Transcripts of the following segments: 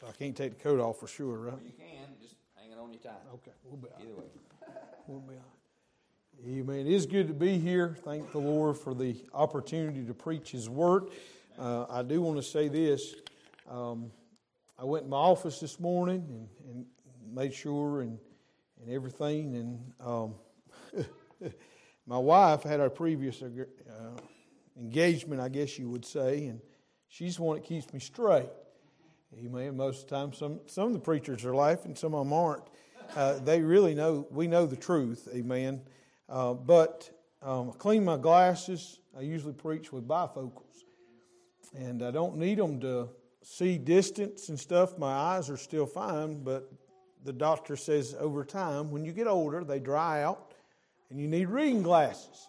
So I can't take the coat off for sure, right? You can, just hang it on your tie. Okay, we'll be Either way. We'll be. Amen. It is good to be here. Thank the Lord for the opportunity to preach His Word. Uh, I do want to say this. Um, I went in my office this morning and, and made sure and, and everything. And um, my wife had our previous uh, engagement, I guess you would say, and she's the one that keeps me straight. Amen. Most of the time, some, some of the preachers are laughing, some of them aren't. Uh, they really know, we know the truth. Amen. Uh, but um, I clean my glasses. I usually preach with bifocals. And I don't need them to see distance and stuff. My eyes are still fine, but the doctor says over time, when you get older, they dry out and you need reading glasses.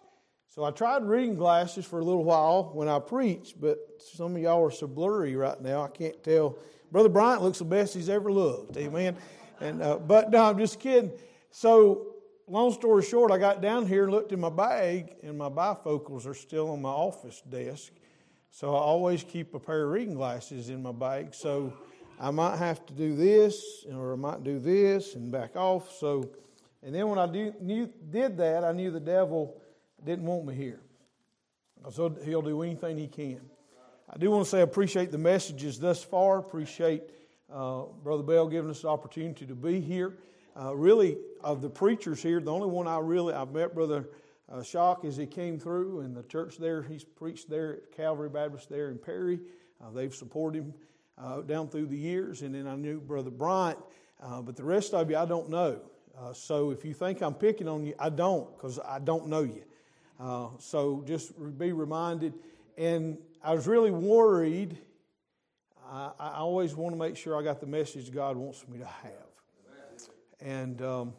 So I tried reading glasses for a little while when I preached, but some of y'all are so blurry right now, I can't tell. Brother Bryant looks the best he's ever looked, amen. And uh, but no, I'm just kidding. So long story short, I got down here and looked in my bag, and my bifocals are still on my office desk. So I always keep a pair of reading glasses in my bag. So I might have to do this, or I might do this and back off. So, and then when I do, knew, did that, I knew the devil didn't want me here. So he'll do anything he can. I do want to say I appreciate the messages thus far. Appreciate uh, Brother Bell giving us the opportunity to be here. Uh, really, of the preachers here, the only one I really I've met Brother uh, Shock as he came through, and the church there he's preached there at Calvary Baptist there in Perry. Uh, they've supported him uh, down through the years, and then I knew Brother Bryant, uh, but the rest of you I don't know. so if you think I'm picking on you, I don't, because I don't know you. So just be reminded. And I was really worried. I, I, always want to make sure I got the message God wants me to have. And um,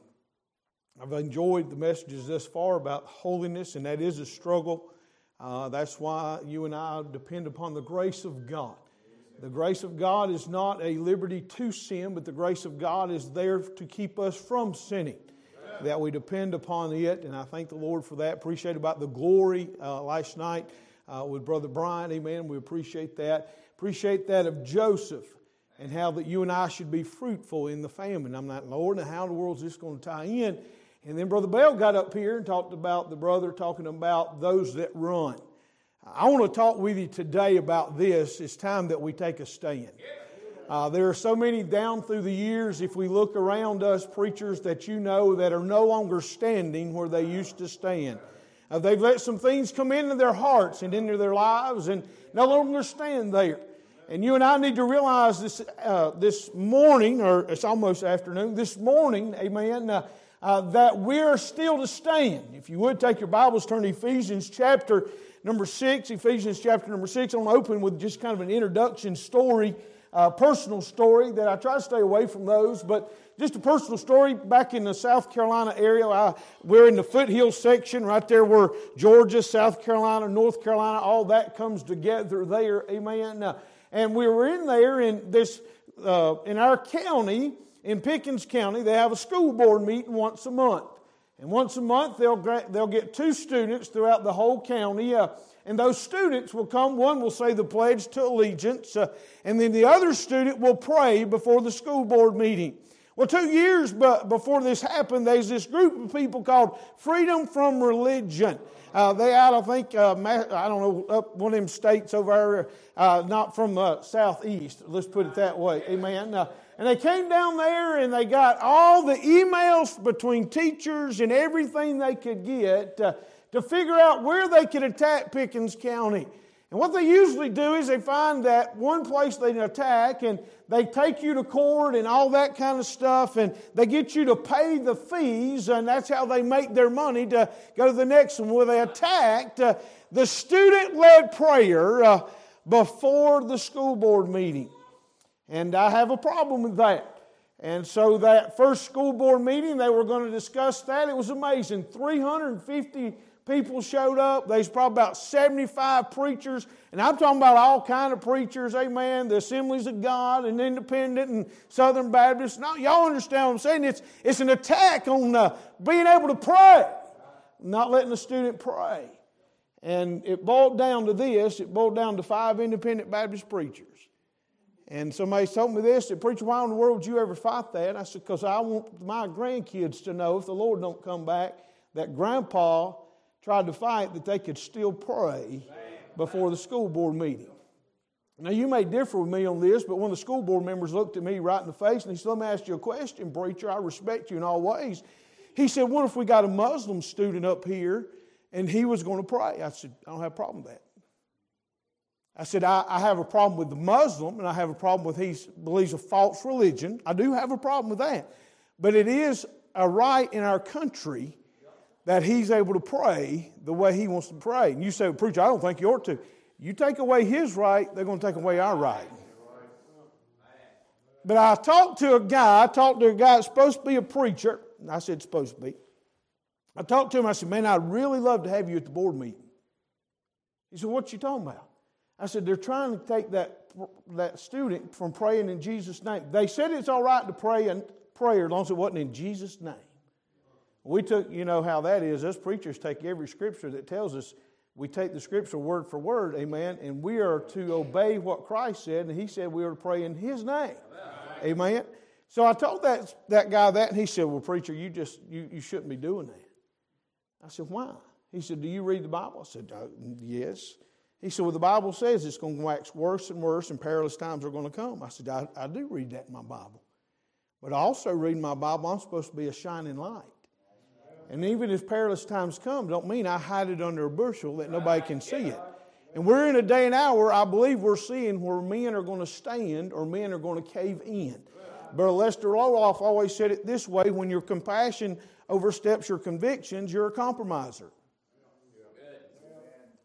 I've enjoyed the messages thus far about holiness, and that is a struggle. Uh, that's why you and I depend upon the grace of God. The grace of God is not a liberty to sin, but the grace of God is there to keep us from sinning that we depend upon it, and I thank the Lord for that. Appreciate about the glory uh, last night uh, with Brother Brian. Amen. We appreciate that. Appreciate that of Joseph and how that you and I should be fruitful in the famine. I'm not, Lord, and how in the world is this going to tie in? And then Brother Bell got up here and talked about the brother talking about those that run. I want to talk with you today about this. It's time that we take a stand. Uh, there are so many down through the years, if we look around us, preachers that you know that are no longer standing where they used to stand. Uh, they've let some things come into their hearts and into their lives and no longer stand there. And you and I need to realize this, uh, this morning, or it's almost afternoon, this morning, amen, uh, uh, that we're still to stand. If you would take your Bibles, turn to Ephesians chapter number 6. Ephesians chapter number 6. I'm going to open with just kind of an introduction story uh, personal story that I try to stay away from those, but just a personal story back in the South Carolina area. I, we're in the foothills section right there where Georgia, South Carolina, North Carolina, all that comes together there. Amen. Uh, and we were in there in this, uh, in our county, in Pickens County, they have a school board meeting once a month. And once a month, they'll, they'll get two students throughout the whole county. Uh, and those students will come. One will say the pledge to allegiance, uh, and then the other student will pray before the school board meeting. Well, two years before this happened, there's this group of people called Freedom from Religion. Uh, they out, I think, uh, I don't know, up one of them states over there, uh, not from the southeast. Let's put it that way. Amen. Uh, and they came down there and they got all the emails between teachers and everything they could get uh, to figure out where they could attack Pickens County. And what they usually do is they find that one place they attack and they take you to court and all that kind of stuff and they get you to pay the fees and that's how they make their money to go to the next one where they attacked uh, the student led prayer uh, before the school board meeting. And I have a problem with that. And so that first school board meeting, they were going to discuss that. It was amazing. 350 people showed up. There's probably about 75 preachers, and I'm talking about all kind of preachers, amen, the Assemblies of God and Independent and Southern Baptists. Now, y'all understand what I'm saying? It's, it's an attack on uh, being able to pray, not letting the student pray. And it boiled down to this, it boiled down to five independent Baptist preachers. And somebody told me this, said, Preacher, why in the world would you ever fight that? I said, Because I want my grandkids to know if the Lord don't come back, that grandpa tried to fight that they could still pray before the school board meeting. Now, you may differ with me on this, but one of the school board members looked at me right in the face and he said, Let me ask you a question, preacher. I respect you in all ways. He said, What if we got a Muslim student up here and he was going to pray? I said, I don't have a problem with that. I said, I, I have a problem with the Muslim and I have a problem with he believes a false religion. I do have a problem with that. But it is a right in our country that he's able to pray the way he wants to pray. And you say, Preacher, I don't think you ought to. You take away his right, they're going to take away our right. But I talked to a guy, I talked to a guy that's supposed to be a preacher. I said, supposed to be. I talked to him, I said, Man, I'd really love to have you at the board meeting. He said, What you talking about? I said, They're trying to take that, that student from praying in Jesus' name. They said it's all right to pray and prayer as long as it wasn't in Jesus' name. We took, you know how that is. Us preachers take every scripture that tells us, we take the scripture word for word, amen, and we are to obey what Christ said, and He said we are to pray in His name, amen. amen. So I told that, that guy that, and he said, Well, preacher, you just, you, you shouldn't be doing that. I said, Why? He said, Do you read the Bible? I said, uh, Yes. He said, Well, the Bible says it's going to wax worse and worse, and perilous times are going to come. I said, I, I do read that in my Bible. But I also read my Bible, I'm supposed to be a shining light. And even if perilous times come, don't mean I hide it under a bushel that nobody can see it. And we're in a day and hour, I believe we're seeing where men are going to stand or men are going to cave in. Brother Lester Roloff always said it this way when your compassion oversteps your convictions, you're a compromiser.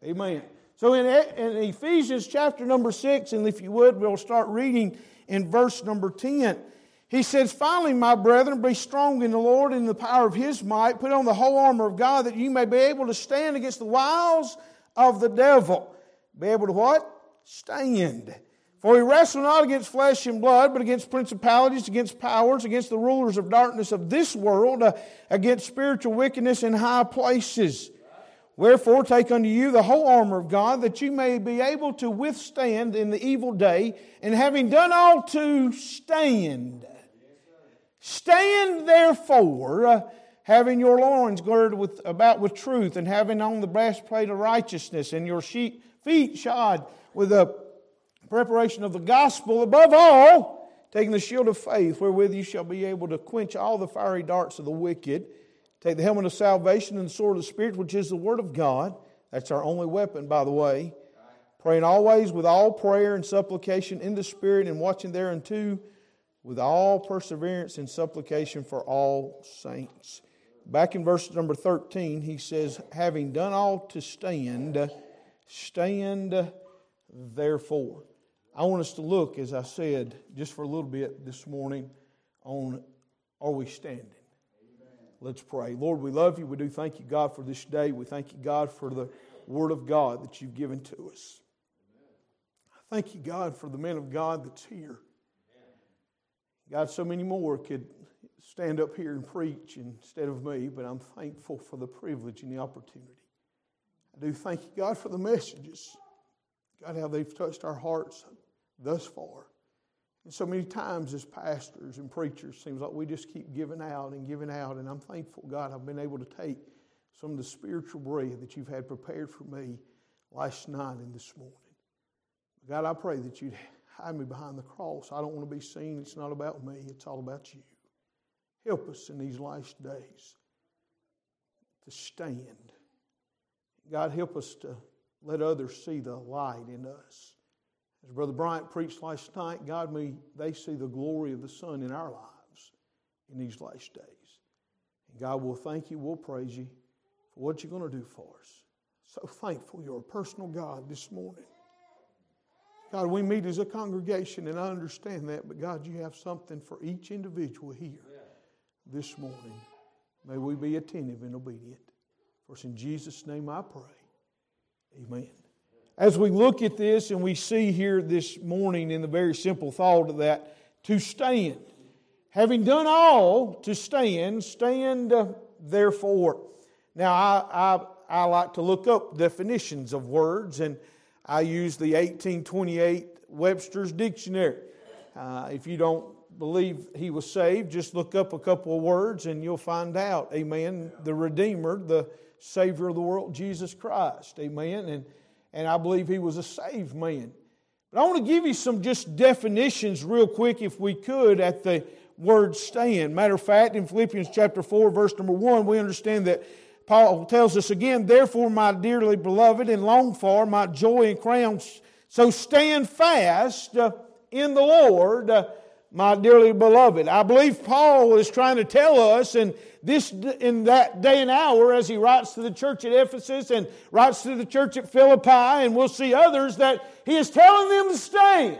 Amen. So in, in Ephesians chapter number 6, and if you would, we'll start reading in verse number 10. He says, Finally, my brethren, be strong in the Lord and in the power of his might. Put on the whole armor of God that you may be able to stand against the wiles of the devil. Be able to what? Stand. For we wrestle not against flesh and blood, but against principalities, against powers, against the rulers of darkness of this world, uh, against spiritual wickedness in high places. Wherefore, take unto you the whole armor of God, that you may be able to withstand in the evil day, and having done all to stand. Stand therefore, uh, having your loins girded with, about with truth, and having on the breastplate of righteousness, and your feet shod with the preparation of the gospel. Above all, taking the shield of faith, wherewith you shall be able to quench all the fiery darts of the wicked. Take the helmet of salvation and the sword of the Spirit, which is the Word of God. That's our only weapon, by the way. Praying always with all prayer and supplication in the Spirit, and watching thereunto with all perseverance and supplication for all saints. Back in verse number 13, he says, Having done all to stand, stand therefore. I want us to look, as I said, just for a little bit this morning, on are we standing? Let's pray. Lord, we love you. We do thank you, God, for this day. We thank you, God, for the Word of God that you've given to us. I thank you, God, for the men of God that's here. God, so many more could stand up here and preach instead of me, but I'm thankful for the privilege and the opportunity. I do thank you, God, for the messages. God, how they've touched our hearts thus far. And so many times as pastors and preachers, seems like we just keep giving out and giving out. And I'm thankful, God, I've been able to take some of the spiritual bread that you've had prepared for me last night and this morning. God, I pray that you'd hide me behind the cross. I don't want to be seen. It's not about me, it's all about you. Help us in these last days to stand. God, help us to let others see the light in us. As Brother Bryant preached last night, God, may they see the glory of the Son in our lives in these last days. And God, we'll thank you, we'll praise you for what you're going to do for us. So thankful you're a personal God this morning. God, we meet as a congregation, and I understand that, but God, you have something for each individual here this morning. May we be attentive and obedient. For it's in Jesus' name I pray. Amen. As we look at this and we see here this morning in the very simple thought of that, to stand. Having done all to stand, stand uh, therefore. Now, I, I, I like to look up definitions of words, and I use the 1828 Webster's Dictionary. Uh, if you don't believe he was saved, just look up a couple of words and you'll find out. Amen. The Redeemer, the Savior of the world, Jesus Christ. Amen. And, and I believe he was a saved man. But I want to give you some just definitions real quick, if we could, at the word stand. Matter of fact, in Philippians chapter 4, verse number 1, we understand that Paul tells us again, Therefore, my dearly beloved and longed for, my joy and crown, so stand fast uh, in the Lord, uh, my dearly beloved. I believe Paul is trying to tell us in this in that day and hour as he writes to the church at Ephesus and writes to the church at Philippi and we'll see others that he is telling them to stand.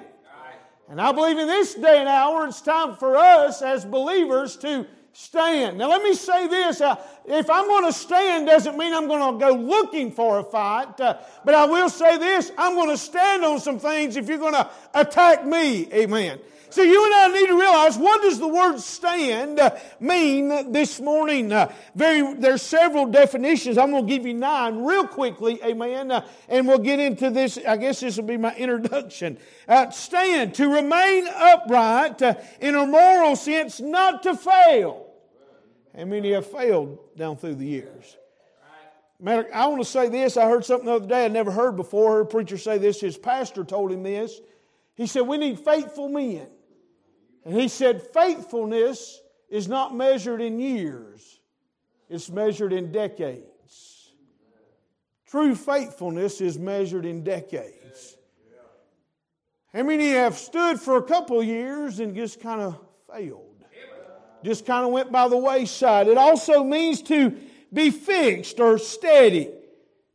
And I believe in this day and hour it's time for us as believers to stand. Now let me say this, uh, if I'm going to stand doesn't mean I'm going to go looking for a fight, uh, but I will say this, I'm going to stand on some things if you're going to attack me. Amen. So you and I need to realize what does the word stand uh, mean this morning? Uh, very, there's several definitions. I'm going to give you nine real quickly, amen. Uh, and we'll get into this. I guess this will be my introduction. Uh, stand, to remain upright in a moral sense, not to fail. How many have failed down through the years? Matter, I want to say this. I heard something the other day I never heard before. I heard a preacher say this. His pastor told him this. He said, We need faithful men. And he said, faithfulness is not measured in years, it's measured in decades. True faithfulness is measured in decades. How many have stood for a couple years and just kind of failed? Just kind of went by the wayside. It also means to be fixed or steady,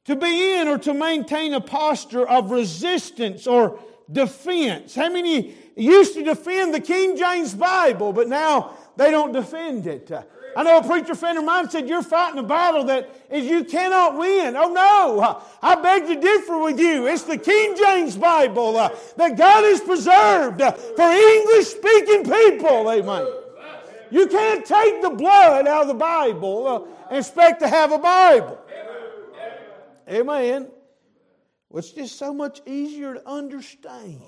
to be in or to maintain a posture of resistance or defense. How many used to defend the King James Bible, but now they don't defend it? I know a preacher friend of mine said, You're fighting a battle that is you cannot win. Oh no, I beg to differ with you. It's the King James Bible uh, that God has preserved uh, for English speaking people. Amen. You can't take the blood out of the Bible uh, and expect to have a Bible. Amen. It's just so much easier to understand.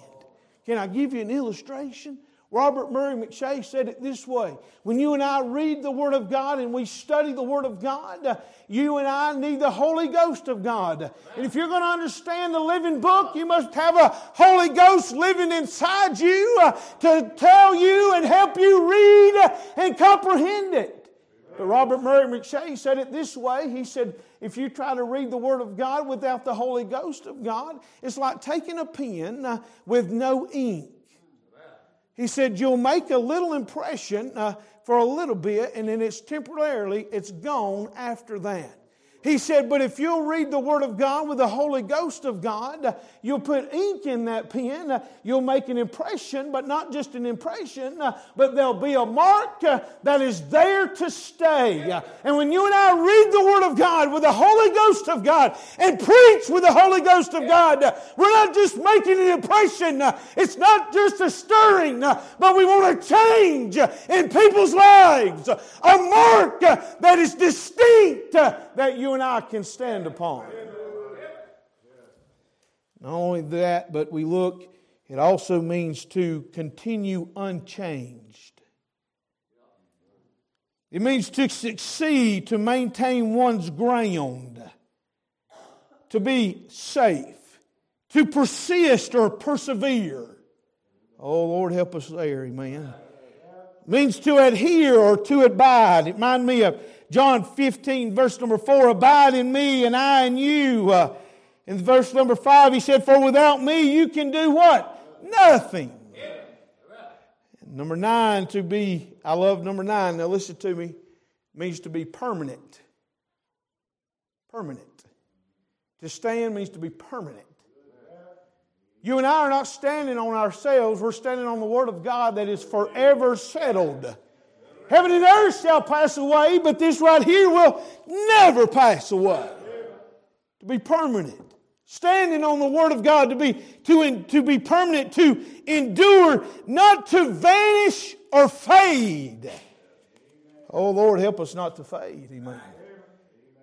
Can I give you an illustration? Robert Murray McCheyne said it this way When you and I read the Word of God and we study the Word of God, you and I need the Holy Ghost of God. And if you're going to understand the living book, you must have a Holy Ghost living inside you uh, to tell you and help you read and comprehend it. But Robert Murray McCheyne said it this way. He said, if you try to read the Word of God without the Holy Ghost of God, it's like taking a pen uh, with no ink. He said, you'll make a little impression uh, for a little bit, and then it's temporarily, it's gone after that. He said, But if you'll read the Word of God with the Holy Ghost of God, you'll put ink in that pen, you'll make an impression, but not just an impression, but there'll be a mark that is there to stay. And when you and I read the Word of God with the Holy Ghost of God and preach with the Holy Ghost of God, we're not just making an impression, it's not just a stirring, but we want to change in people's lives. A mark that is distinct that you and I can stand upon. Not only that, but we look, it also means to continue unchanged. It means to succeed, to maintain one's ground, to be safe, to persist or persevere. Oh, Lord, help us there, amen. Means to adhere or to abide. It reminds me of John 15, verse number 4, abide in me and I in you. Uh, in verse number 5, he said, For without me you can do what? Nothing. Number 9, to be, I love number 9. Now listen to me, means to be permanent. Permanent. To stand means to be permanent. You and I are not standing on ourselves, we're standing on the Word of God that is forever settled. Heaven and earth shall pass away, but this right here will never pass away. To be permanent. Standing on the Word of God, to be, to, to be permanent, to endure, not to vanish or fade. Oh Lord, help us not to fade. Amen.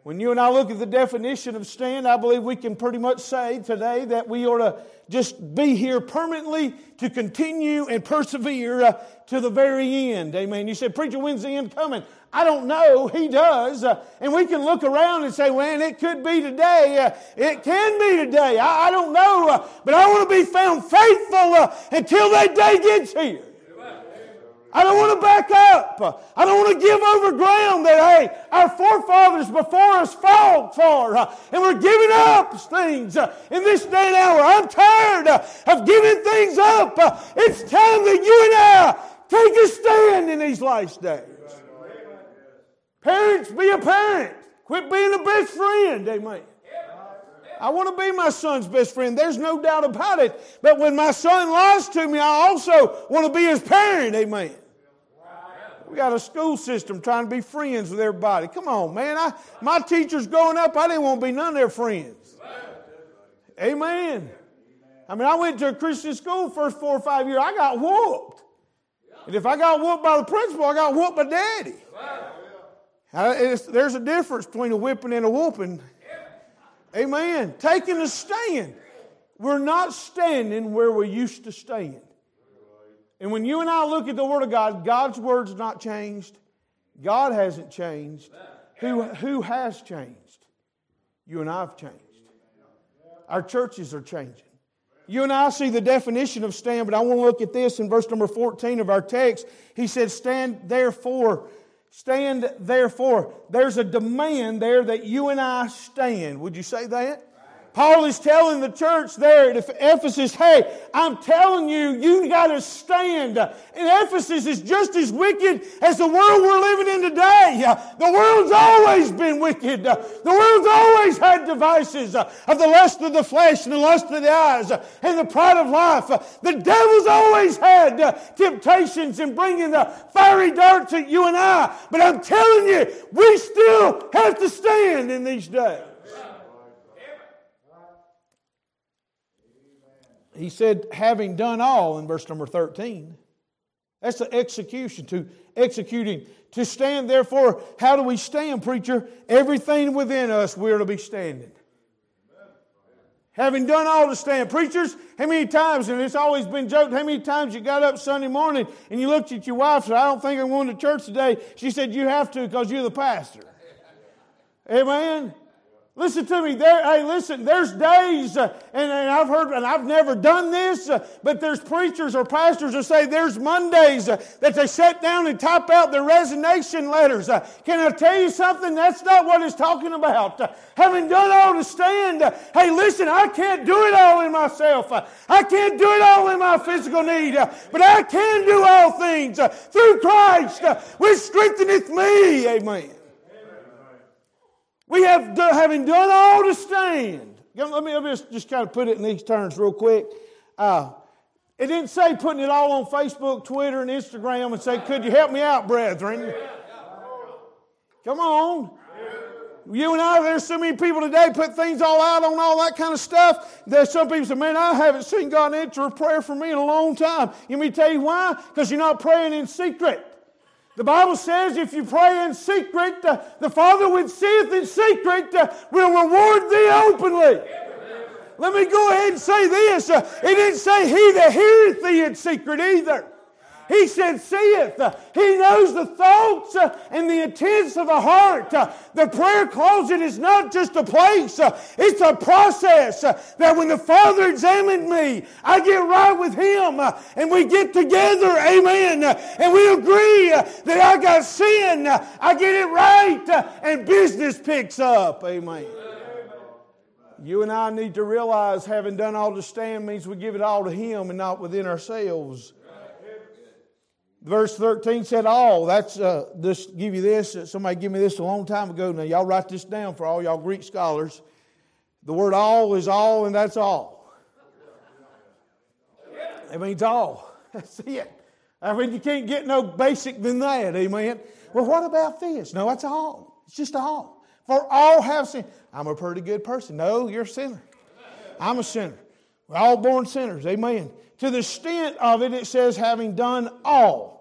When you and I look at the definition of stand, I believe we can pretty much say today that we ought to just be here permanently to continue and persevere uh, to the very end. Amen. You said, Preacher, when's the end coming? I don't know. He does. Uh, and we can look around and say, well, it could be today. Uh, it can be today. I, I don't know. Uh, but I want to be found faithful uh, until that day gets here. I don't want to back up. I don't want to give over ground that, hey, our forefathers before us fought for, uh, and we're giving up things uh, in this day and hour. I'm tired uh, of giving things up. It's time that you and I take a stand in these last days. Parents, be a parent. Quit being a best friend. Amen. I want to be my son's best friend. There's no doubt about it. But when my son lies to me, I also want to be his parent. Amen. We got a school system trying to be friends with everybody. Come on, man. I, my teachers growing up, I didn't want to be none of their friends. Amen. I mean, I went to a Christian school first four or five years. I got whooped. And if I got whooped by the principal, I got whooped by daddy. there's a difference between a whipping and a whooping. Amen. Taking a stand. We're not standing where we used to stand. And when you and I look at the Word of God, God's Word's not changed. God hasn't changed. Who, who has changed? You and I have changed. Our churches are changing. You and I see the definition of stand, but I want to look at this in verse number 14 of our text. He said, Stand therefore. Stand therefore. There's a demand there that you and I stand. Would you say that? Paul is telling the church there at Ephesus, hey, I'm telling you, you got to stand. And Ephesus is just as wicked as the world we're living in today. The world's always been wicked. The world's always had devices of the lust of the flesh and the lust of the eyes and the pride of life. The devil's always had temptations in bringing the fiery darts at you and I. But I'm telling you, we still have to stand in these days. He said, having done all in verse number 13. That's the execution, to executing. To stand, therefore, how do we stand, preacher? Everything within us, we are to be standing. Having done all to stand. Preachers, how many times, and it's always been joked, how many times you got up Sunday morning and you looked at your wife and said, I don't think I'm going to church today. She said, You have to because you're the pastor. Amen? Listen to me. There, hey, listen. There's days, uh, and, and, I've heard, and I've never done this, uh, but there's preachers or pastors who say there's Mondays uh, that they sit down and type out their resignation letters. Uh, can I tell you something? That's not what it's talking about. Uh, having done all to stand, uh, hey, listen. I can't do it all in myself. I can't do it all in my physical need, but I can do all things through Christ, which strengtheneth me. Amen. We have, having done all to stand. Let me, let me just, just kind of put it in these terms real quick. Uh, it didn't say putting it all on Facebook, Twitter, and Instagram and say, Could you help me out, brethren? Come on. You and I, there's so many people today put things all out on all that kind of stuff. There's some people say, Man, I haven't seen God answer a prayer for me in a long time. You me tell you why? Because you're not praying in secret. The Bible says if you pray in secret, uh, the Father which seeth in secret uh, will reward thee openly. Let me go ahead and say this. Uh, it didn't say he that heareth thee in secret either. He said, seeth. He knows the thoughts uh, and the intents of the heart. Uh, the prayer closet is not just a place, uh, it's a process that when the Father examined me, I get right with Him and we get together, amen, and we agree that I got sin, I get it right, and business picks up, amen. You and I need to realize having done all to stand means we give it all to Him and not within ourselves. Verse 13 said all. That's uh, just give you this. Somebody gave me this a long time ago. Now, y'all write this down for all y'all Greek scholars. The word all is all, and that's all. It means all. That's it. I mean, you can't get no basic than that. Amen. Well, what about this? No, that's all. It's just all. For all have sinned. I'm a pretty good person. No, you're a sinner. I'm a sinner. We're all born sinners. Amen. To the extent of it, it says, having done all.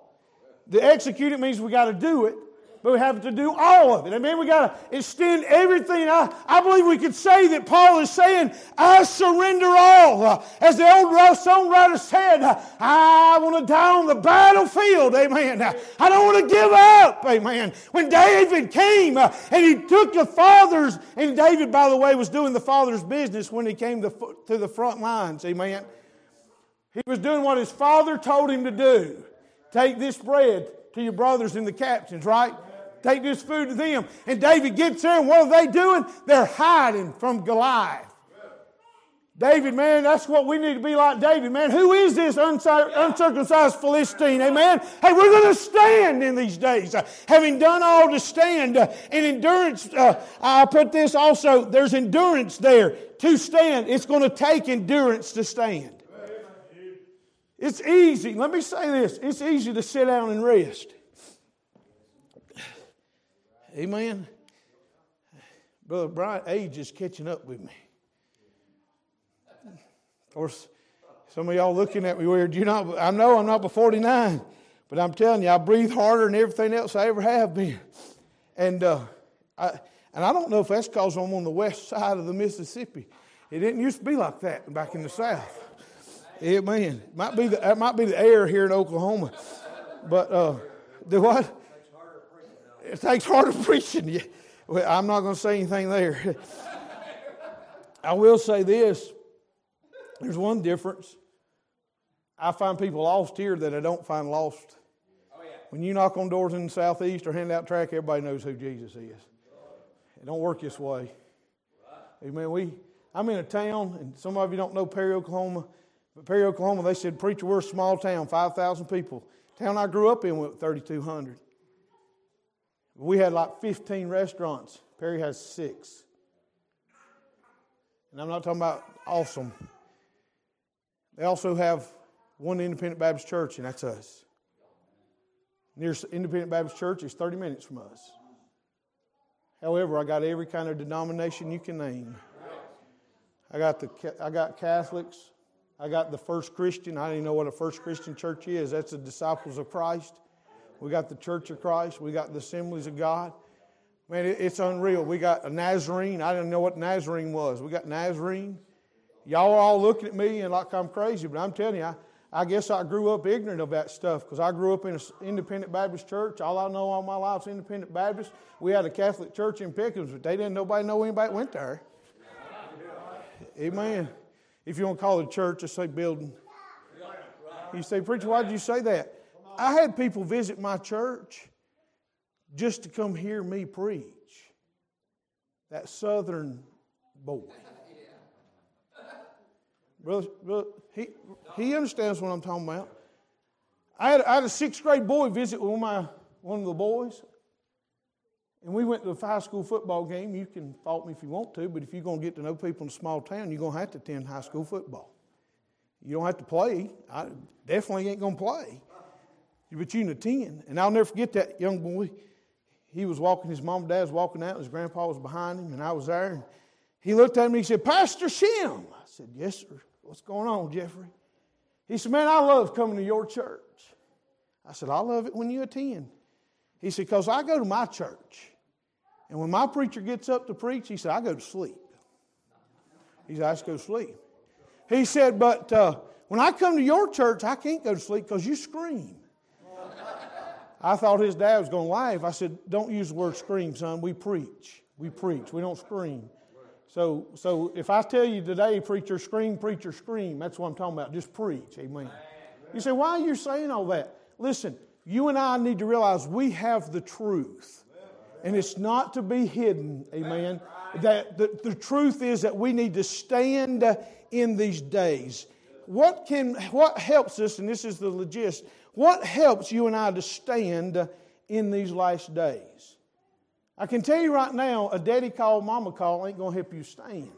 The execute it means we got to do it. but we have to do all of it. Amen. We got to extend everything. I, I believe we could say that Paul is saying, I surrender all. Uh, as the old songwriter said, I want to die on the battlefield. Amen. I don't want to give up. Amen. When David came uh, and he took the father's, and David, by the way, was doing the father's business when he came to the front lines. Amen. He was doing what his father told him to do. Take this bread to your brothers in the captains, right? Take this food to them. And David gets there, and what are they doing? They're hiding from Goliath. David, man, that's what we need to be like David, man. Who is this uncircumcised Philistine? Amen. Hey, we're going to stand in these days. Having done all to stand, uh, and endurance, uh, I put this also, there's endurance there to stand. It's going to take endurance to stand. It's easy. Let me say this it's easy to sit down and rest. Amen. Brother Brian, age is catching up with me. Of course, some of y'all looking at me weird. You know, I know I'm not but 49, but I'm telling you, I breathe harder than everything else I ever have been. And, uh, I, and I don't know if that's because I'm on the west side of the Mississippi. It didn't used to be like that back in the South. Amen. Might be the, it might be the air here in Oklahoma. But uh, the what? It takes harder preaching. Yeah. Well, I'm not going to say anything there. I will say this. There's one difference. I find people lost here that I don't find lost. Oh, yeah. When you knock on doors in the southeast or hand out track, everybody knows who Jesus is. It don't work this way. Amen. We, I'm in a town, and some of you don't know Perry, Oklahoma. But Perry, Oklahoma, they said, Preacher, we're a small town, 5,000 people. Town I grew up in went 3,200. We had like 15 restaurants. Perry has six. And I'm not talking about awesome. They also have one independent Baptist church, and that's us. Nearest independent Baptist church is 30 minutes from us. However, I got every kind of denomination you can name. I got the I got Catholics, I got the First Christian. I didn't know what a First Christian church is. That's the disciples of Christ. We got the Church of Christ. We got the Assemblies of God. Man, it's unreal. We got a Nazarene. I didn't know what Nazarene was. We got Nazarene. Y'all are all looking at me and like I'm crazy, but I'm telling you, I, I guess I grew up ignorant of that stuff because I grew up in an independent Baptist church. All I know all my life is independent Baptist. We had a Catholic church in Pickens, but they didn't nobody know anybody went there. Amen. If you want to call it a church, just say building. You say, Preacher, why did you say that? I had people visit my church just to come hear me preach. That southern boy. Brother, he, he understands what I'm talking about. I had, I had a sixth grade boy visit of, my, one of the boys. And we went to a high school football game. You can fault me if you want to, but if you're going to get to know people in a small town, you're going to have to attend high school football. You don't have to play. I definitely ain't going to play. But you can attend. And I'll never forget that young boy. He was walking, his mom and dad was walking out, and his grandpa was behind him, and I was there. And he looked at me and he said, Pastor Shim. I said, Yes, sir. What's going on, Jeffrey? He said, Man, I love coming to your church. I said, I love it when you attend. He said, Because I go to my church. And when my preacher gets up to preach, he said, I go to sleep. He said, I just go to sleep. He said, But uh, when I come to your church, I can't go to sleep because you scream. I thought his dad was going to laugh. I said, Don't use the word scream, son. We preach. We preach. We don't scream. So, so if I tell you today, preacher, scream, preacher, scream, that's what I'm talking about. Just preach. Amen. You say, Why are you saying all that? Listen, you and I need to realize we have the truth and it's not to be hidden. Amen. That the, the truth is that we need to stand in these days. What can what helps us, and this is the legist, what helps you and I to stand in these last days? I can tell you right now, a daddy call, mama call ain't gonna help you stand.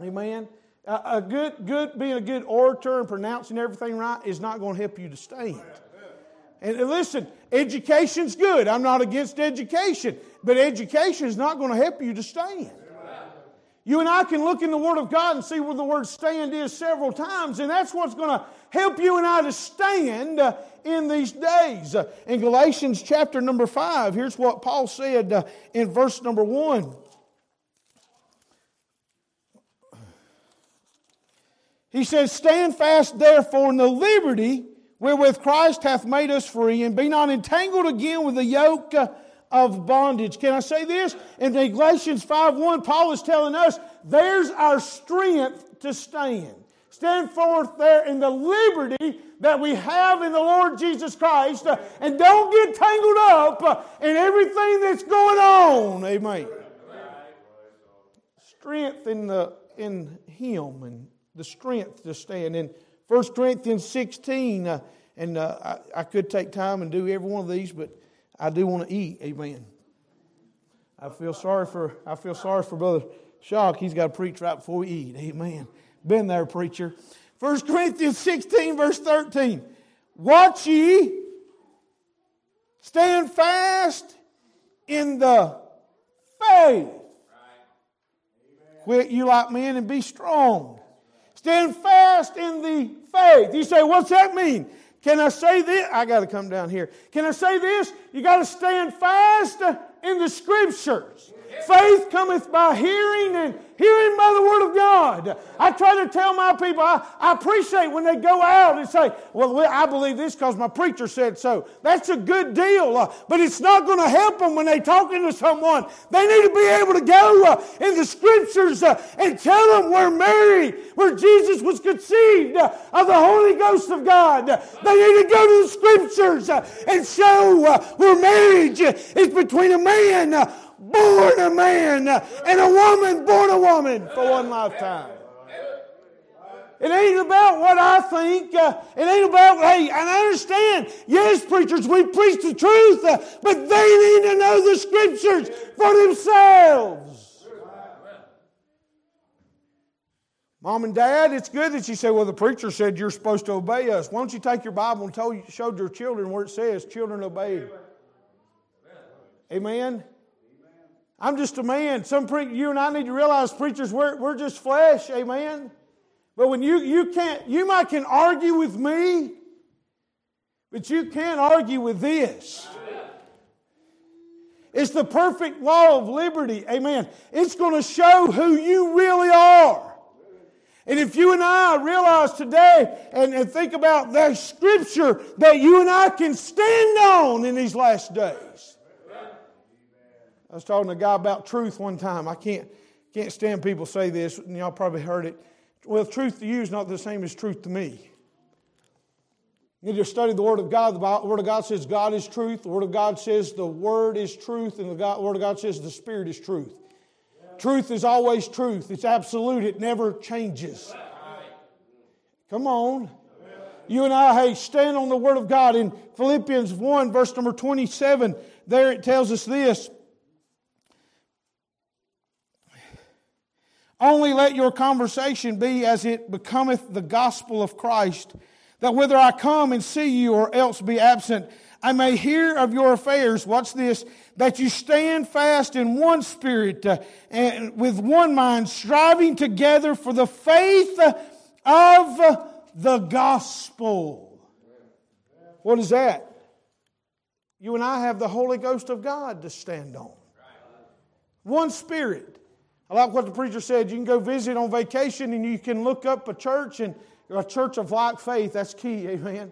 Amen. A good, good, being a good orator and pronouncing everything right is not going to help you to stand. And listen, education's good. I'm not against education, but education is not going to help you to stand. You and I can look in the Word of God and see where the word stand is several times, and that's what's going to help you and I to stand uh, in these days. Uh, in Galatians chapter number 5, here's what Paul said uh, in verse number 1. He says, Stand fast therefore in the liberty wherewith Christ hath made us free, and be not entangled again with the yoke of bondage. Can I say this? In Galatians 5 1, Paul is telling us there's our strength to stand. Stand forth there in the liberty that we have in the Lord Jesus Christ uh, and don't get tangled up uh, in everything that's going on. Amen. Strength in, the, in Him and the strength to stand. In 1 Corinthians 16, uh, and uh, I, I could take time and do every one of these, but I do want to eat. Amen. I feel sorry for I feel sorry for Brother Shock. He's got to preach right before we eat. Amen. Been there, preacher. 1 Corinthians 16, verse 13. Watch ye, stand fast in the faith. Quit you like men and be strong. Stand fast in the faith. You say, what's that mean? Can I say this? I got to come down here. Can I say this? You got to stand fast in the scriptures. Faith cometh by hearing, and hearing by the Word of God. I try to tell my people, I, I appreciate when they go out and say, Well, I believe this because my preacher said so. That's a good deal, uh, but it's not going to help them when they're talking to someone. They need to be able to go uh, in the Scriptures uh, and tell them where Mary, where Jesus was conceived uh, of the Holy Ghost of God. They need to go to the Scriptures uh, and show uh, where marriage is between a man born a man and a woman born a woman for one lifetime. It ain't about what I think. Uh, it ain't about, hey, and I understand, yes, preachers, we preach the truth, uh, but they need to know the scriptures for themselves. Mom and dad, it's good that you say, well, the preacher said you're supposed to obey us. Why don't you take your Bible and tell, show your children where it says, children obey. Amen? I'm just a man. Some pre- you and I need to realize, preachers, we're, we're just flesh, amen. But when you you can't, you might can argue with me, but you can't argue with this. It's the perfect law of liberty, amen. It's going to show who you really are. And if you and I realize today and, and think about that scripture that you and I can stand on in these last days. I was talking to a guy about truth one time. I can't, can't stand people say this, and y'all probably heard it. Well, truth to you is not the same as truth to me. You need to study the Word of God. The Word of God says God is truth. The Word of God says the Word is truth, and the God, Word of God says the Spirit is truth. Yeah. Truth is always truth. It's absolute. It never changes. Come on. You and I, hey, stand on the Word of God. In Philippians 1, verse number 27, there it tells us this Only let your conversation be as it becometh the gospel of Christ, that whether I come and see you or else be absent, I may hear of your affairs. Watch this. That you stand fast in one spirit uh, and with one mind, striving together for the faith of the gospel. What is that? You and I have the Holy Ghost of God to stand on. One spirit. I like what the preacher said. You can go visit on vacation and you can look up a church and a church of like faith. That's key, amen.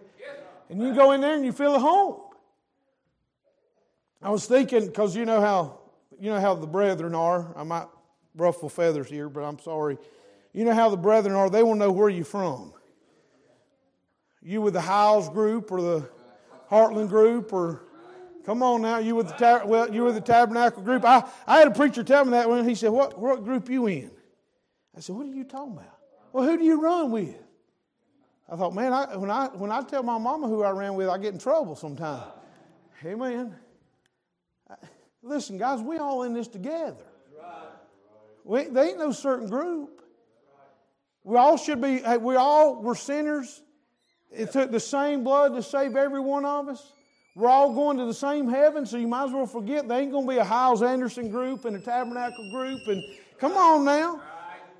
And you go in there and you feel at home. I was thinking because you know how you know how the brethren are. I might ruffle feathers here, but I'm sorry. You know how the brethren are. They want to know where you're from. You with the Hyles group or the Heartland group or Come on now, you with the tab- well, you with the tabernacle group. I, I had a preacher tell me that when he said, "What what group you in?" I said, "What are you talking about?" Well, who do you run with? I thought, man, I, when I when I tell my mama who I ran with, I get in trouble sometimes. Hey, Amen. Listen, guys, we all in this together. We, they ain't no certain group. We all should be. We all were sinners. It took the same blood to save every one of us. We're all going to the same heaven, so you might as well forget there ain't going to be a Hyles Anderson group and a Tabernacle group and Come on now.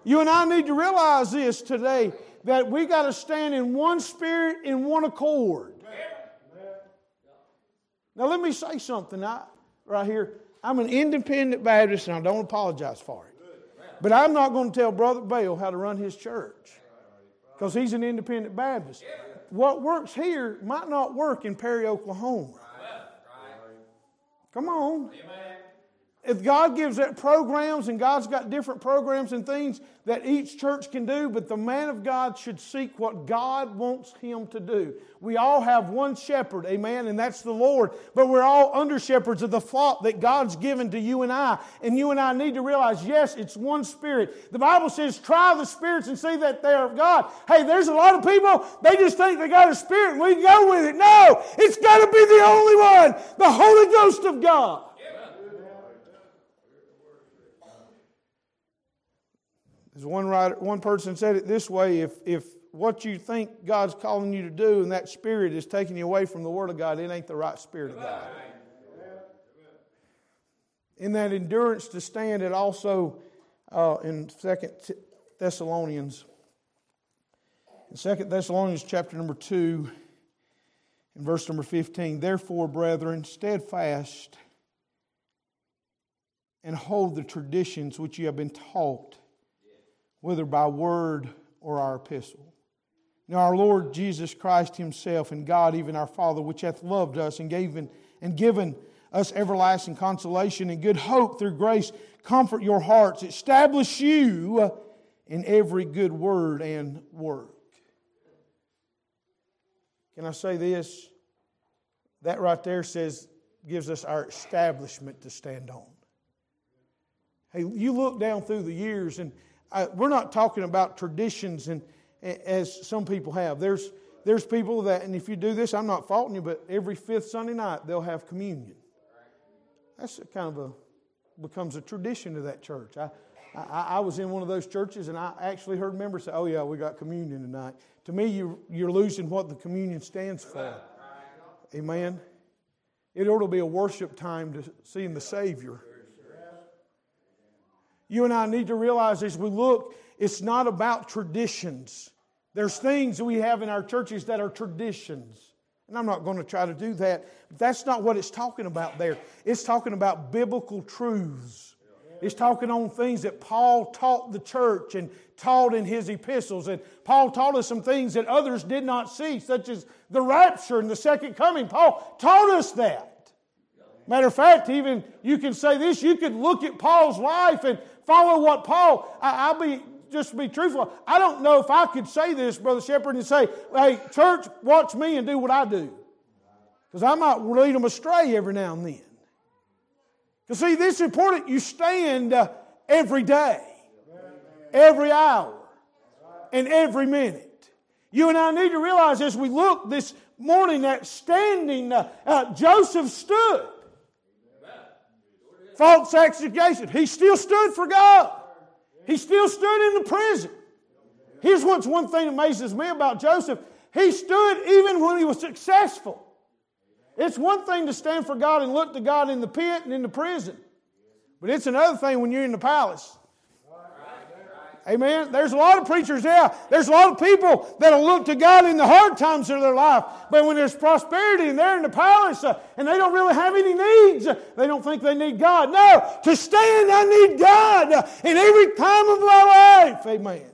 You and I need to realize this today that we got to stand in one spirit, in one accord. Now, let me say something I, right here. I'm an independent Baptist and I don't apologize for it. But I'm not going to tell Brother Bale how to run his church because he's an independent Baptist. What works here might not work in Perry, Oklahoma. Come on. If God gives programs and God's got different programs and things that each church can do, but the man of God should seek what God wants him to do. We all have one shepherd, amen, and that's the Lord. But we're all under shepherds of the flock that God's given to you and I. And you and I need to realize, yes, it's one spirit. The Bible says, try the spirits and see that they are of God. Hey, there's a lot of people, they just think they got a spirit and we go with it. No, it's got to be the only one, the Holy Ghost of God. As one writer, one person said it this way: if if what you think God's calling you to do and that spirit is taking you away from the Word of God, it ain't the right spirit of God. In that endurance to stand, it also uh, in Second Thessalonians, in Second Thessalonians chapter number two, in verse number fifteen. Therefore, brethren, steadfast and hold the traditions which you have been taught whether by word or our epistle. Now, our Lord Jesus Christ Himself and God, even our Father, which hath loved us and given, and given us everlasting consolation and good hope through grace, comfort your hearts, establish you in every good word and work. Can I say this? That right there says, gives us our establishment to stand on. Hey, you look down through the years and I, we're not talking about traditions and as some people have. There's there's people that, and if you do this, I'm not faulting you, but every fifth Sunday night they'll have communion. That's kind of a becomes a tradition of that church. I, I, I, was in one of those churches and I actually heard members say, Oh, yeah, we got communion tonight. To me, you, you're losing what the communion stands for. Amen. It ought to be a worship time to seeing the Savior. You and I need to realize as we look, it's not about traditions. There's things we have in our churches that are traditions. And I'm not going to try to do that. That's not what it's talking about there. It's talking about biblical truths. It's talking on things that Paul taught the church and taught in his epistles. And Paul taught us some things that others did not see, such as the rapture and the second coming. Paul taught us that. Matter of fact, even you can say this you could look at Paul's life and follow what Paul, I, will be just be truthful. I don't know if I could say this, Brother Shepherd, and say, hey, church, watch me and do what I do. Because I might lead them astray every now and then. Because, see, this is important. You stand uh, every day, every hour, and every minute. You and I need to realize as we look this morning that standing, uh, uh, Joseph stood false accusation. He still stood for God. He still stood in the prison. Here's what's one thing that amazes me about Joseph. He stood even when he was successful. It's one thing to stand for God and look to God in the pit and in the prison. But it's another thing when you're in the palace. Amen. There's a lot of preachers there. There's a lot of people that'll look to God in the hard times of their life. But when there's prosperity and they're in the palace uh, and they don't really have any needs, uh, they don't think they need God. No, to stand, I need God in every time of my life. Amen.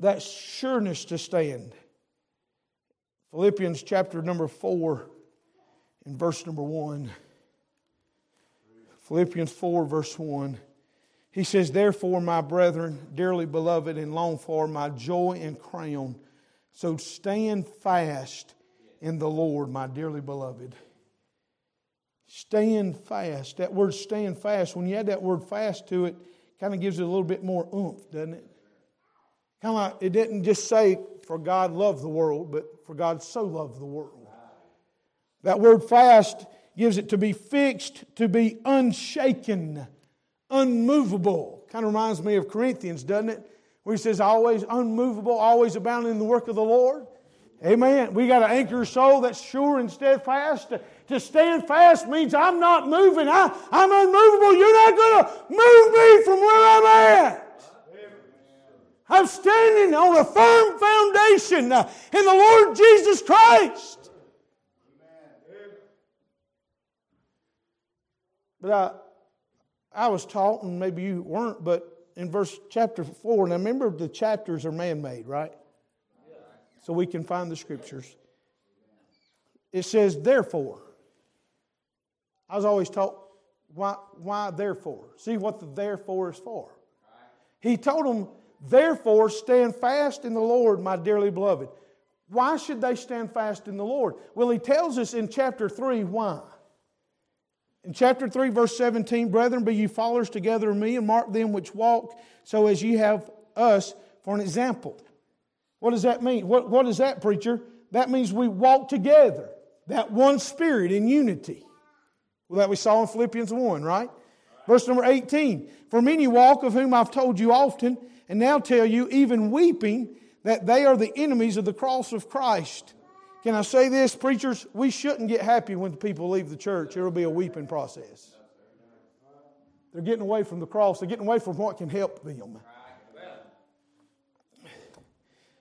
That sureness to stand. Philippians chapter number 4 and verse number 1. Philippians 4, verse 1. He says, Therefore, my brethren, dearly beloved and longed for, my joy and crown, so stand fast in the Lord, my dearly beloved. Stand fast. That word stand fast, when you add that word fast to it, kind of gives it a little bit more oomph, doesn't it? Kind of like it didn't just say, for God loved the world, but for God so loved the world. That word fast gives it to be fixed, to be unshaken, unmovable. Kind of reminds me of Corinthians, doesn't it? Where he says, always unmovable, always abounding in the work of the Lord. Amen. We got to anchor soul that's sure and steadfast. To, stand fast means I'm not moving. I, I'm unmovable. You're not going to move me from where I'm at. I'm standing on a firm foundation uh, in the Lord Jesus Christ. But I, I was taught, and maybe you weren't, but in verse chapter 4, now remember the chapters are man made, right? So we can find the scriptures. It says, therefore. I was always taught, why, why therefore? See what the therefore is for. He told them, therefore, stand fast in the Lord, my dearly beloved. Why should they stand fast in the Lord? Well, he tells us in chapter 3 why. In chapter 3, verse 17, Brethren, be ye followers together of me, and mark them which walk, so as ye have us for an example. What does that mean? What, what is that, preacher? That means we walk together, that one spirit in unity. Well, that we saw in Philippians 1, right? Verse number 18 For many walk, of whom I've told you often, and now tell you, even weeping, that they are the enemies of the cross of Christ can I say this, preachers? We shouldn't get happy when people leave the church. It'll be a weeping process. They're getting away from the cross, they're getting away from what can help them.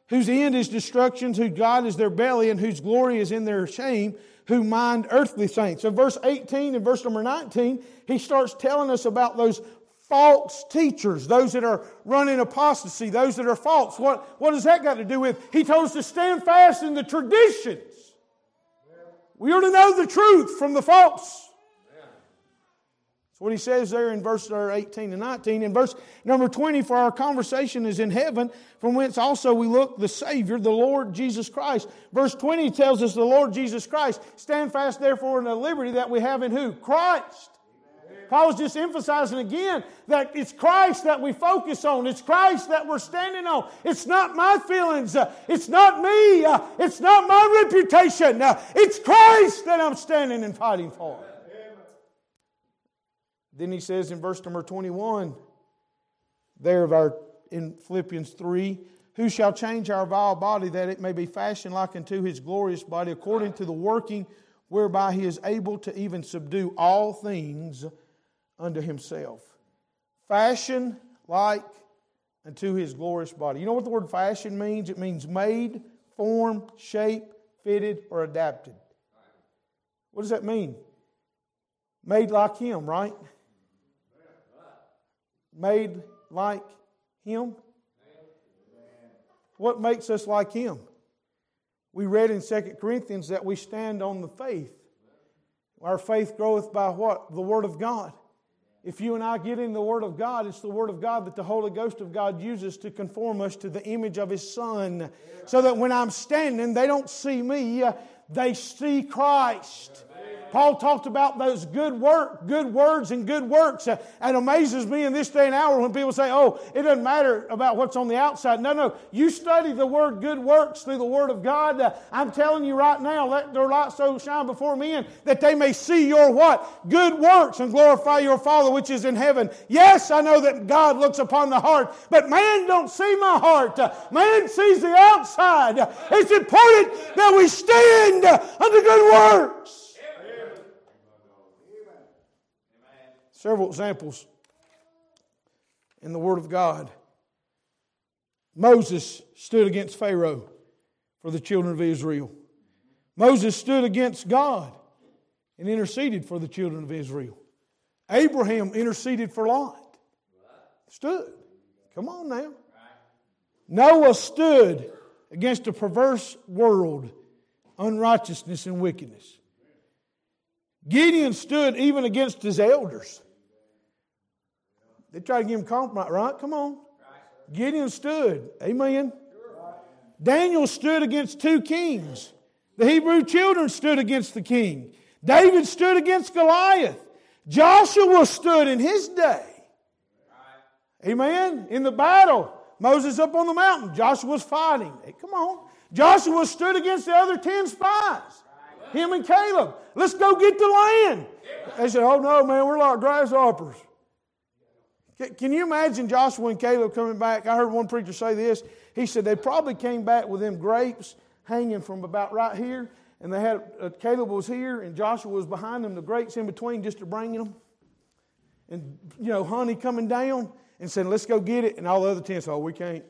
Whose end is destruction, whose God is their belly, and whose glory is in their shame, who mind earthly saints. So, verse 18 and verse number 19, he starts telling us about those false teachers, those that are running apostasy, those that are false. What, what does that got to do with? He told us to stand fast in the traditions. We are to know the truth from the false. That's what he says there in verse 18 and 19. In verse number 20, for our conversation is in heaven, from whence also we look the Savior, the Lord Jesus Christ. Verse 20 tells us the Lord Jesus Christ. Stand fast therefore in the liberty that we have in who? Christ. Paul's just emphasizing again that it's Christ that we focus on. It's Christ that we're standing on. It's not my feelings. Uh, it's not me. Uh, it's not my reputation. Uh, it's Christ that I'm standing and fighting for. Then he says in verse number 21, there of our in Philippians 3, who shall change our vile body that it may be fashioned like unto his glorious body according to the working whereby he is able to even subdue all things unto himself. Fashion like unto his glorious body. You know what the word fashion means? It means made, formed, shaped, fitted, or adapted. What does that mean? Made like him, right? Made like him. What makes us like him? We read in 2 Corinthians that we stand on the faith. Our faith groweth by what? The Word of God. If you and I get in the Word of God, it's the Word of God that the Holy Ghost of God uses to conform us to the image of His Son. So that when I'm standing, they don't see me, uh, they see Christ. Paul talked about those good work, good words and good works. Uh, it amazes me in this day and hour when people say, oh, it doesn't matter about what's on the outside. No, no. You study the word good works through the Word of God. Uh, I'm telling you right now, let their light so shine before men that they may see your what? Good works and glorify your Father which is in heaven. Yes, I know that God looks upon the heart, but man don't see my heart. Uh, man sees the outside. Uh, it's important that we stand unto good works. Several examples in the Word of God. Moses stood against Pharaoh for the children of Israel. Moses stood against God and interceded for the children of Israel. Abraham interceded for Lot. Stood. Come on now. Noah stood against a perverse world, unrighteousness and wickedness. Gideon stood even against his elders. They tried to give him compromise, right? Come on. Gideon stood. Amen. Daniel stood against two kings. The Hebrew children stood against the king. David stood against Goliath. Joshua stood in his day. Amen. In the battle, Moses up on the mountain. Joshua's fighting. Hey, come on. Joshua stood against the other ten spies. Him and Caleb. Let's go get the land. They said, Oh no, man, we're like grasshoppers. Can you imagine Joshua and Caleb coming back? I heard one preacher say this. He said they probably came back with them grapes hanging from about right here, and they had uh, Caleb was here, and Joshua was behind them. The grapes in between, just to bring them, and you know, honey coming down and saying, "Let's go get it," and all the other ten said, "Oh, we can't."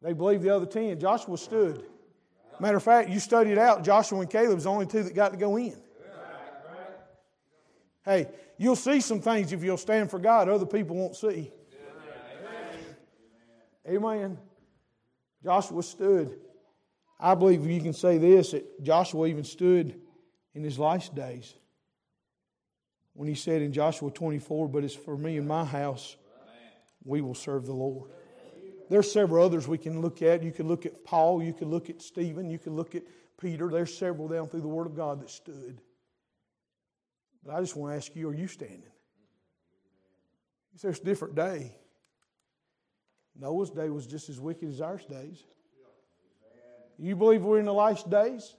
They believed the other ten. Joshua stood. Matter of fact, you studied out. Joshua and Caleb was the only two that got to go in. Hey, you'll see some things if you'll stand for God other people won't see. Amen. Joshua stood. I believe you can say this that Joshua even stood in his last days when he said in Joshua 24, But it's for me and my house, we will serve the Lord. There's several others we can look at. You can look at Paul, you can look at Stephen, you can look at Peter. There's several down through the Word of God that stood. But I just want to ask you, are you standing? It's a different day. Noah's day was just as wicked as our days. You believe we're in the last days?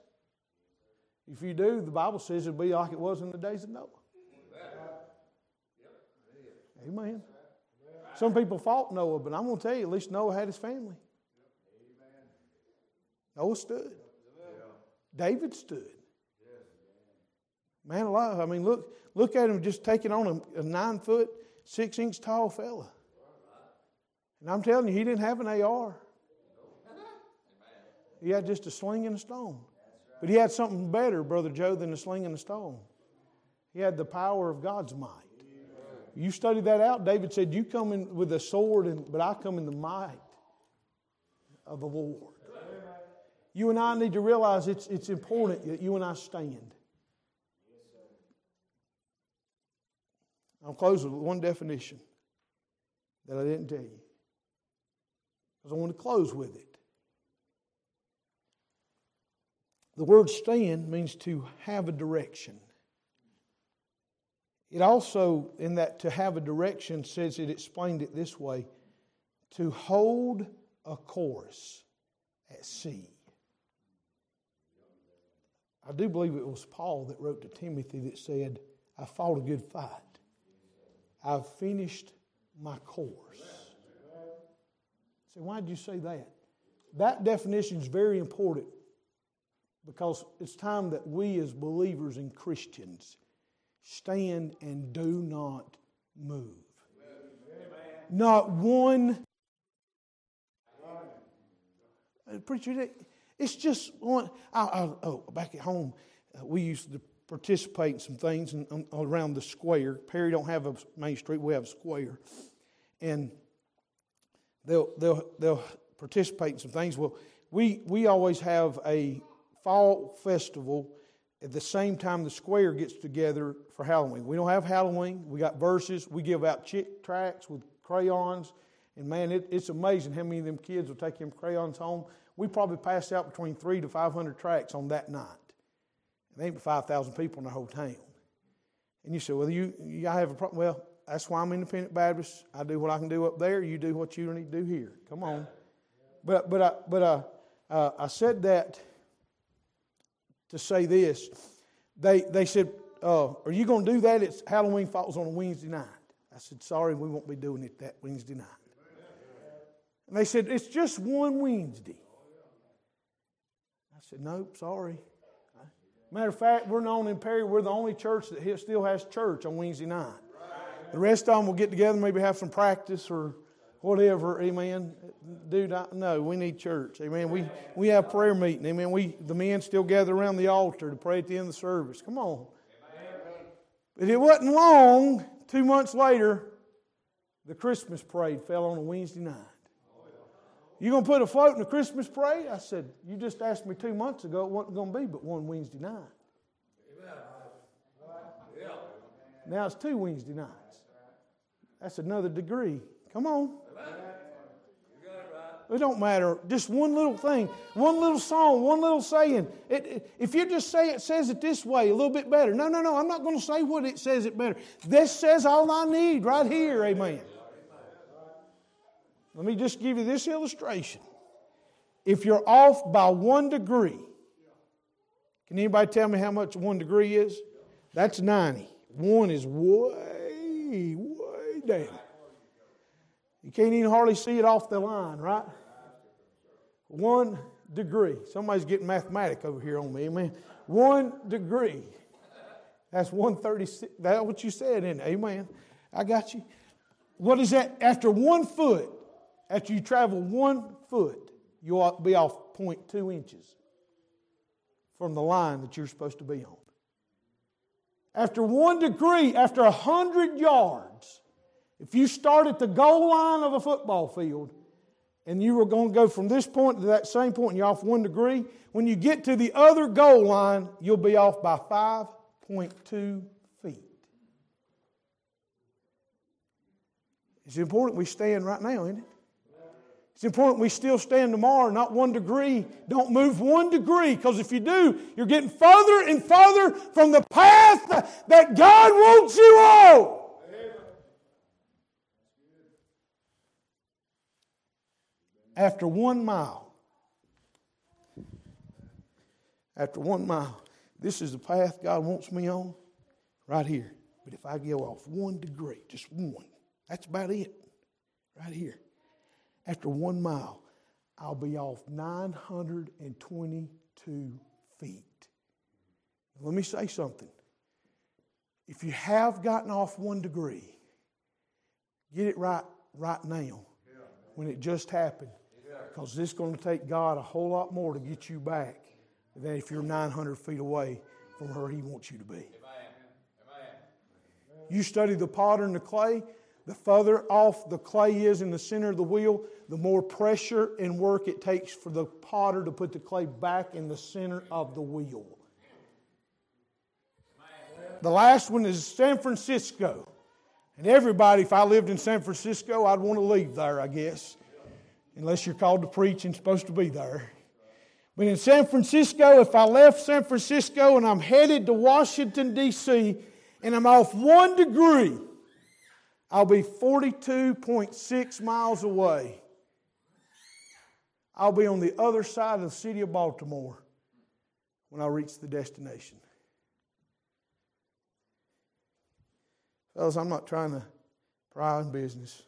If you do, the Bible says it'll be like it was in the days of Noah. Amen. Some people fought Noah, but I'm going to tell you, at least Noah had his family. Noah stood. David stood. Man alive. I mean, look, look at him just taking on a, a nine foot, six inch tall fella. And I'm telling you, he didn't have an AR. He had just a sling and a stone. But he had something better, Brother Joe, than a sling and a stone. He had the power of God's might. You study that out. David said, You come in with a sword, and, but I come in the might of the Lord. You and I need to realize it's, it's important that you and I stand. I'll close with one definition that I didn't tell you. Because I want to close with it. The word stand means to have a direction. It also, in that to have a direction, says it explained it this way to hold a course at sea. I do believe it was Paul that wrote to Timothy that said, I fought a good fight. I've finished my course. So, why did you say that? That definition is very important because it's time that we, as believers and Christians, stand and do not move. Not one. Preacher, it's just one. I, I, oh, back at home, uh, we used to participate in some things in, um, around the square. Perry don't have a main street; we have a square, and they'll they'll they'll participate in some things. Well, we we always have a fall festival at the same time the square gets together for Halloween. We don't have Halloween. We got verses. We give out chick tracts with crayons. And man, it, it's amazing how many of them kids will take them crayons home. We probably pass out between three to 500 tracts on that night. There ain't 5,000 people in the whole town. And you say, well, you, you have a problem. Well, that's why I'm independent Baptist. I do what I can do up there. You do what you need to do here. Come on. But, but, I, but uh, uh, I said that to say this. They, they said, uh, Are you going to do that? It's Halloween falls on a Wednesday night. I said, Sorry, we won't be doing it that Wednesday night. And they said, It's just one Wednesday. I said, Nope, sorry. Matter of fact, we're known in Perry, we're the only church that still has church on Wednesday night. The rest of them will get together, maybe have some practice or whatever, amen. Dude, I, no, we need church, amen. We, we have prayer meeting, amen. We, the men still gather around the altar to pray at the end of the service. Come on. But it wasn't long, two months later, the Christmas parade fell on a Wednesday night. You gonna put a float in the Christmas parade? I said, you just asked me two months ago it wasn't gonna be but one Wednesday night. Now it's two Wednesday nights. That's another degree. Come on. It don't matter. Just one little thing, one little song, one little saying. It, it, if you just say it says it this way, a little bit better. No, no, no. I'm not going to say what it says it better. This says all I need right here. Amen. Let me just give you this illustration. If you're off by one degree, can anybody tell me how much one degree is? That's 90. One is way, way down. You can't even hardly see it off the line, right? One, degree. Somebody's getting mathematic over here on me, amen. One degree. That's 136. That's what you said, it? Amen. I got you. What is that? After one foot, after you travel one foot, you'll be off 0.2 inches from the line that you're supposed to be on. After one degree, after a hundred yards, if you start at the goal line of a football field and you were going to go from this point to that same point and you're off one degree, when you get to the other goal line, you'll be off by 5.2 feet. It's important we stand right now, isn't it? It's important we still stand tomorrow, not one degree. Don't move one degree, because if you do, you're getting further and further from the path that God wants you on. After one mile, after one mile, this is the path God wants me on, right here. But if I go off one degree, just one, that's about it, right here after one mile, I'll be off 922 feet. Let me say something. If you have gotten off one degree, get it right right now when it just happened. Because this is going to take God a whole lot more to get you back than if you're 900 feet away from where He wants you to be. You study the potter and the clay, the further off the clay is in the center of the wheel, the more pressure and work it takes for the potter to put the clay back in the center of the wheel. The last one is San Francisco. And everybody, if I lived in San Francisco, I'd want to leave there, I guess. Unless you're called to preach and supposed to be there. But in San Francisco, if I left San Francisco and I'm headed to Washington, D.C., and I'm off one degree, I'll be 42.6 miles away. I'll be on the other side of the city of Baltimore when I reach the destination. Fellas, I'm not trying to pry on business,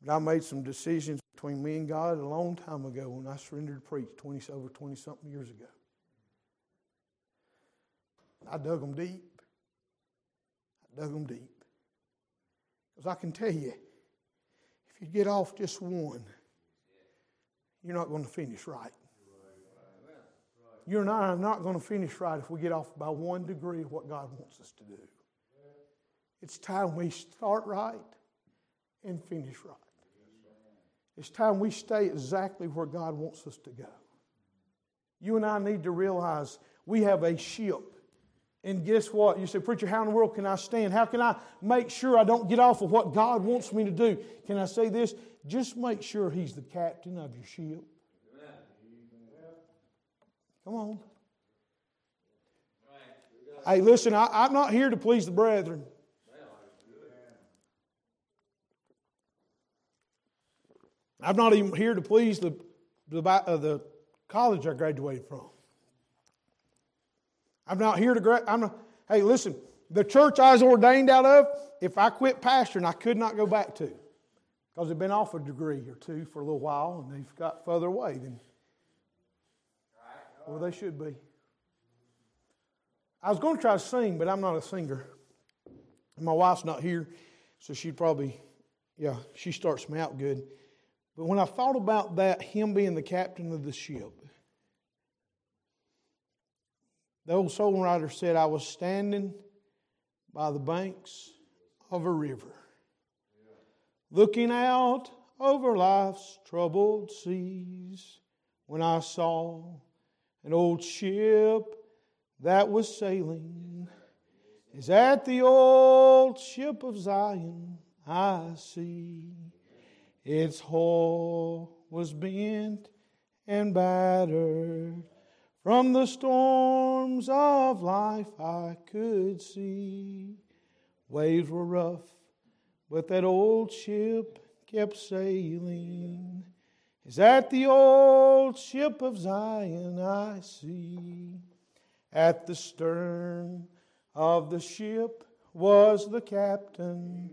but I made some decisions between me and God a long time ago when I surrendered to preach 20, over 20 something years ago. I dug them deep. I dug them deep. Because I can tell you, if you get off just one, you're not going to finish right. You and I are not going to finish right if we get off by one degree of what God wants us to do. It's time we start right and finish right. It's time we stay exactly where God wants us to go. You and I need to realize we have a ship and guess what? You say, Preacher, how in the world can I stand? How can I make sure I don't get off of what God wants me to do? Can I say this? Just make sure He's the captain of your ship. Come on. Hey, listen, I, am not here to please the brethren. I'm not even here to please the, the, uh, the college I graduated from. I'm not here to, I'm not, hey, listen, the church I was ordained out of, if I quit pastoring, I could not go back to because they've been off a degree or two for a little while and they've got further away than where they should be. I was going to try to sing, but I'm not a singer. My wife's not here, so she'd probably, yeah, she starts me out good. But when I thought about that, him being the captain of the ship, the old songwriter said, I was standing by the banks of a river, looking out over life's troubled seas, when I saw an old ship that was sailing. Is at the old ship of Zion I see. Its hull was bent and battered from the storms of life I could see. Waves were rough, but that old ship kept sailing. Is that the old ship of Zion I see? At the stern of the ship was the captain.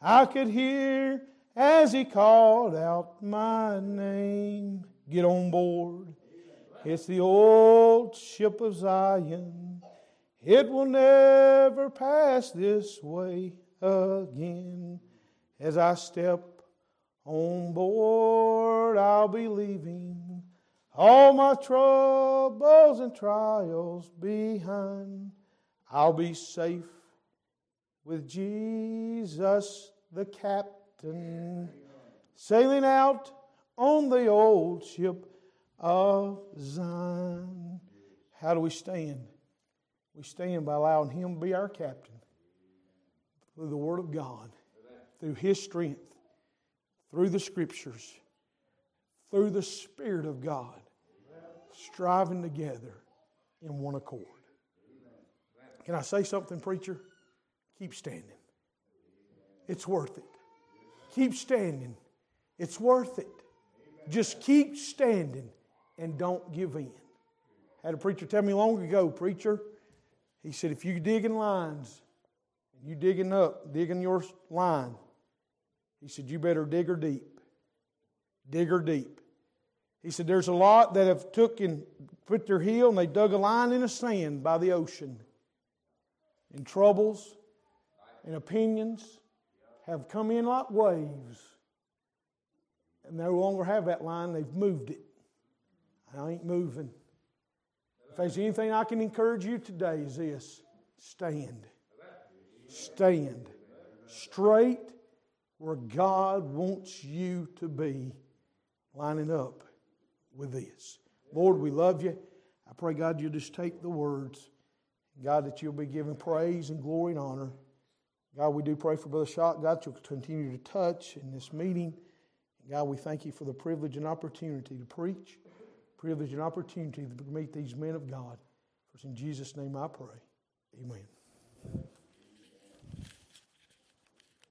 I could hear as he called out my name. get on board. It's the old ship of Zion. It will never pass this way again. As I step on board, I'll be leaving all my troubles and trials behind. I'll be safe with Jesus the captain, sailing out on the old ship of Zion. How do we stand? We stand by allowing Him to be our captain through the Word of God, through His strength, through the Scriptures, through the Spirit of God, striving together in one accord. Can I say something, preacher? Keep standing. It's worth it. Keep standing. It's worth it. Just keep standing and don't give in. I had a preacher tell me long ago, preacher, he said, if you dig in lines, you digging up, digging your line, he said, you better dig her deep. Dig her deep. He said, there's a lot that have took and put their heel and they dug a line in the sand by the ocean. And troubles and opinions have come in like waves. And they no longer have that line, they've moved it. I ain't moving. If there's anything I can encourage you today, is this stand. Stand straight where God wants you to be, lining up with this. Lord, we love you. I pray, God, you just take the words. God, that you'll be given praise and glory and honor. God, we do pray for Brother Shock. God, you'll continue to touch in this meeting. God, we thank you for the privilege and opportunity to preach, privilege and opportunity to meet these men of God. For in Jesus' name I pray. Amen.